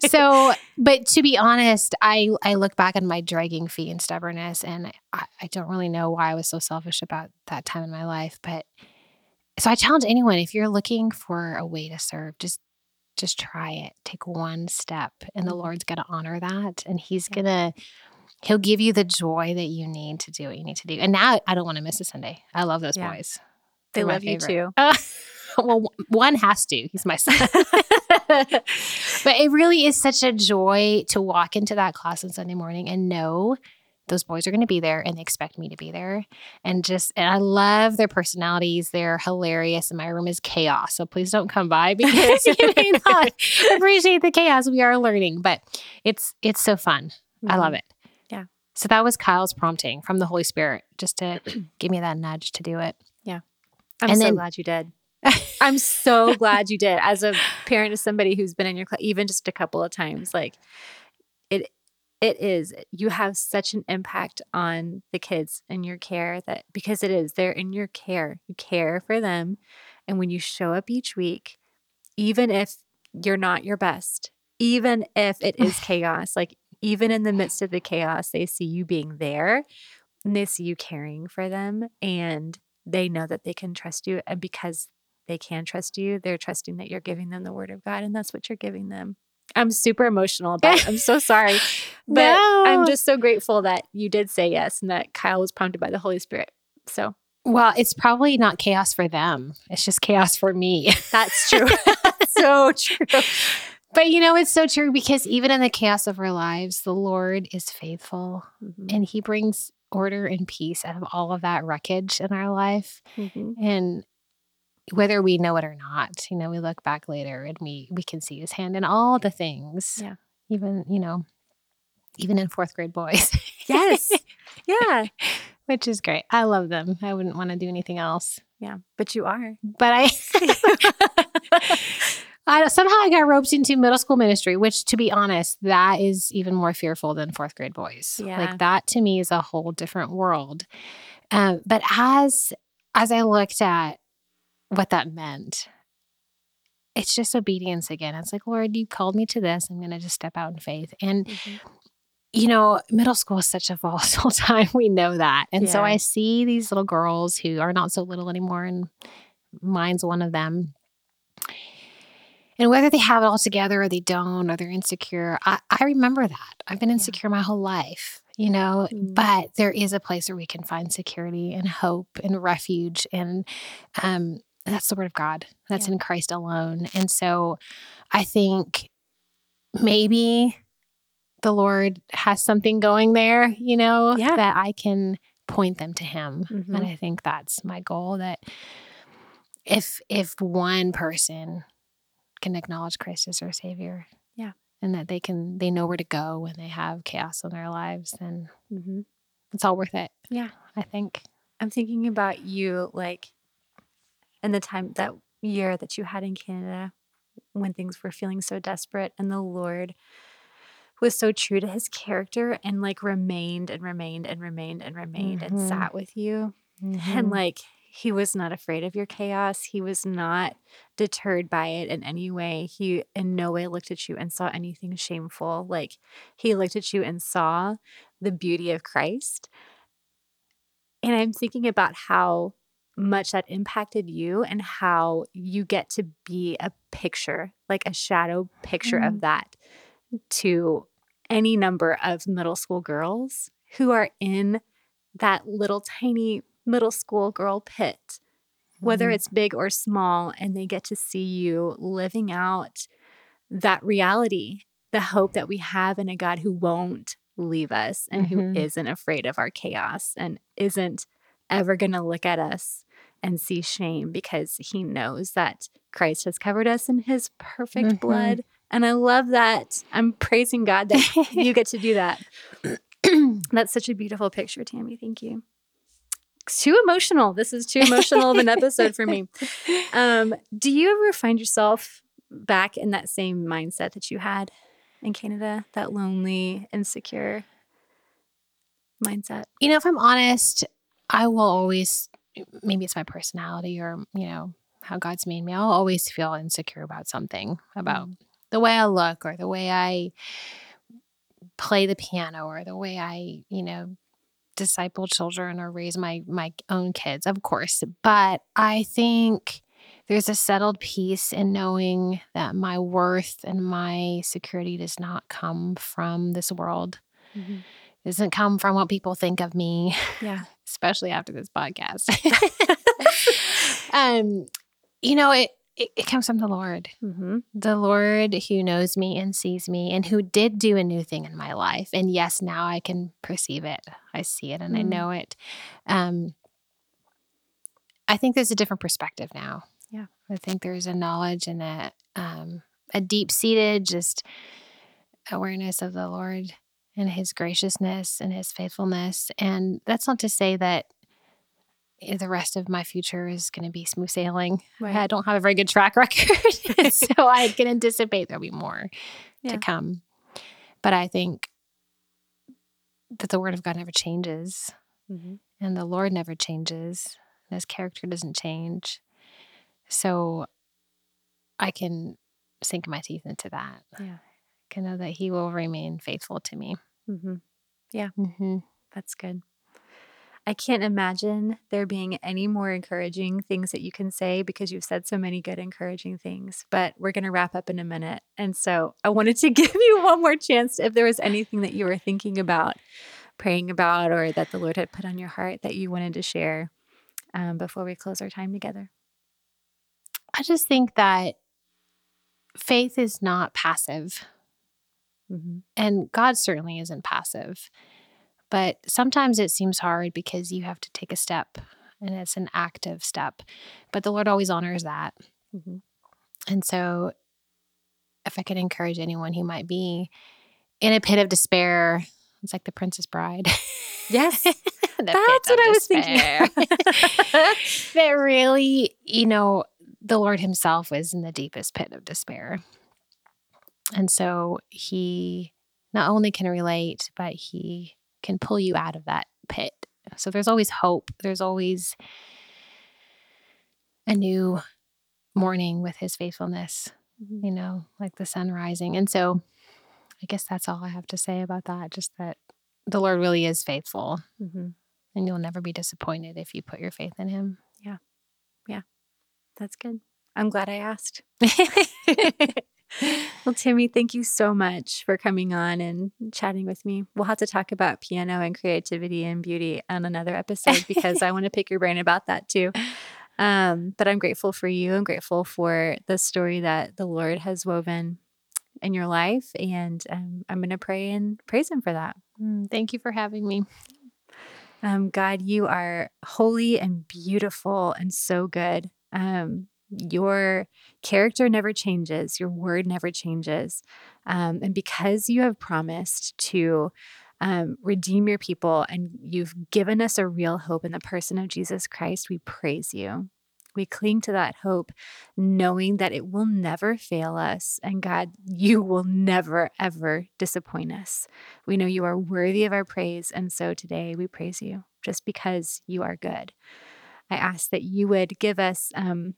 so, but to be honest, I I look back on my dragging feet and stubbornness, and I, I don't really know why I was so selfish about that time in my life. But so I challenge anyone if you're looking for a way to serve, just just try it. Take one step, and the Mhm. Lord's going to honor that, and He's Yeah. gonna. He'll give you the joy that you need to do what you need to do. And now I don't want to miss a Sunday. I love those Yeah. boys. They They're my love you too. Uh, well, one has to. He's my son. but it really is such a joy to walk into that class on Sunday morning and know those boys are going to be there and they expect me to be there. And just, and I love their personalities. They're hilarious. And my room is chaos. So please don't come by because you may not appreciate the chaos. We are learning, but it's, it's so fun. I love mm-hmm. it. Yeah. So that was Kyle's prompting from the Holy Spirit just to give me that nudge to do it. Yeah. I'm And so then- glad you did. I'm so glad you did. As a parent of somebody who's been in your class, even just a couple of times, like it, it is. You have such an impact on the kids in your care that because it is they're in your care. You care for them, and when you show up each week, even if you're not your best, even if it is chaos, like even in the midst of the chaos, they see you being there, and they see you caring for them, and they know that they can trust you and because they can trust you they're trusting that you're giving them the word of god and that's what you're giving them i'm super emotional about it i'm so sorry but i'm just so grateful that you did say yes and that kyle was prompted by the holy spirit so Well, it's probably not chaos for them. It's just chaos for me. that's true so true But you know, it's so true because even in the chaos of our lives, the Lord is faithful Mhm, and He brings order and peace out of all of that wreckage in our life. mhm. And whether we know it or not, you know, we look back later and we we can see His hand in all the things. Yeah. Even you know, even in fourth grade boys. yes yeah which is great. I love them. I wouldn't want to do anything else. yeah but you are But I. I somehow I got roped into middle school ministry, which to be honest, that is even more fearful than fourth grade boys. Yeah. Like that to me is a whole different world. Um, but as as I looked at what that meant, it's just obedience again. It's like, Lord, you called me to this. I'm gonna just step out in faith. And Mhm. You know, middle school is such a volatile time. We know that. And so I see these little girls who are not so little anymore, and mine's one of them. And whether they have it all together or they don't, or they're insecure, I, I remember that. I've been insecure my whole life, you know, Mm. but there is a place where we can find security and hope and refuge. And um, that's the word of God, that's Yeah. in Christ alone. And so I think maybe the Lord has something going there, you know, Yeah. that I can point them to Him. Mhm. And I think that's my goal that if if one person can acknowledge Christ as their savior. Yeah. And that they can they know where to go when they have chaos in their lives, then Mhm. it's all worth it. Yeah. I think. I'm thinking about you like in the time that year that you had in Canada when things were feeling so desperate and the Lord was so true to his character and like remained and remained and remained and remained Mhm. and sat with you Mm-hmm. and like he was not afraid of your chaos he was not deterred by it in any way he in no way looked at you and saw anything shameful like he looked at you and saw the beauty of Christ and I'm thinking about how much that impacted you and how you get to be a picture, like a shadow picture of Mm. that to any number of middle school girls who are in that little tiny middle school girl pit, whether Mhm. it's big or small, and they get to see you living out that reality, the hope that we have in a God who won't leave us and Mhm. who isn't afraid of our chaos and isn't ever going to look at us and see shame because he knows that Christ has covered us in his perfect Mhm. blood. And I love that. I'm praising God that you get to do that. That's such a beautiful picture, Tami. Thank you. It's too emotional. This is too emotional of an episode for me. Um, do you ever find yourself back in that same mindset that you had in Canada, that lonely, insecure mindset? You know, if I'm honest, I will always, maybe it's my personality or, you know, how God's made me, I'll always feel insecure about something, about Mm. The way I look or the way I play the piano or the way I, you know, disciple children or raise my my own kids, of course. But I think there's a settled peace in knowing that my worth and my security does not come from this world. Doesn't come from what people think of me, Yeah. especially after this podcast. um, you know, it, it it comes from the Lord Mm-hmm. the Lord who knows me and sees me and who did do a new thing in my life. And yes, now I can perceive it. I see it and I Mm. know it. Um, I think there's a different perspective now. Yeah. I think there's a knowledge and a um, a deep seated just awareness of the Lord and His graciousness and His faithfulness. And that's not to say that the rest of my future is going to be smooth sailing. Right. I don't have a very good track record, so I can anticipate there'll be more Yeah. to come. But I think that the Word of God never changes, Mm-hmm. and the Lord never changes, and His character doesn't change. So I can sink my teeth into that. Yeah. I can know that He will remain faithful to me. Mm-hmm. Mm-hmm. That's good. I can't imagine there being any more encouraging things that you can say because you've said so many good, encouraging things. But we're going to wrap up in a minute. And so I wanted to give you one more chance if there was anything that you were thinking about, praying about, or that the Lord had put on your heart that you wanted to share um, before we close our time together. I just think that faith is not passive. Mm-hmm. And God certainly isn't passive. But sometimes it seems hard because you have to take a step and it's an active step. But the Lord always honors that. Mhm. And so, if I could encourage anyone who might be in a pit of despair, it's like the Princess Bride. Yes. That's what I was thinking. that really, you know, the Lord Himself was in the deepest pit of despair. And so He not only can relate, but He can pull you out of that pit. So there's always hope. There's always a new morning with His faithfulness, you know, like the sun rising. And so I guess that's all I have to say about that. Just that the Lord really is faithful hmm and you'll never be disappointed if you put your faith in him. Yeah. Yeah. That's good. I'm glad I asked. Well, Tami, thank you so much for coming on and chatting with me. We'll have to talk about piano and creativity and beauty on another episode because I want to pick your brain about that too. Um, but I'm grateful for you. I'm grateful for the story that the Lord has woven in your life. And um, I'm going to pray and praise Him for that. Mm, Thank you for having me. Um, God, you are holy and beautiful and so good. Um, your character never changes, your word never changes. Um, and because you have promised to um, redeem your people and you've given us a real hope in the person of Jesus Christ, we praise you. We cling to that hope, knowing that it will never fail us. And God, you will never, ever disappoint us. We know you are worthy of our praise. And so today we praise you just because you are good. I ask that you would give us um,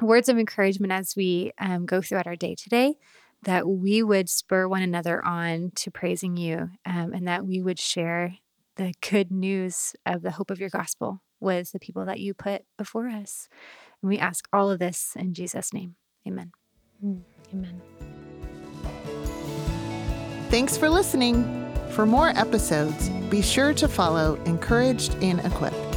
words of encouragement as we um, go throughout our day today, that we would spur one another on to praising you, um, and that we would share the good news of the hope of your gospel with the people that you put before us. And we ask all of this in Jesus' name. Amen. Amen. Thanks for listening. For more episodes, be sure to follow Encouraged and Equipped.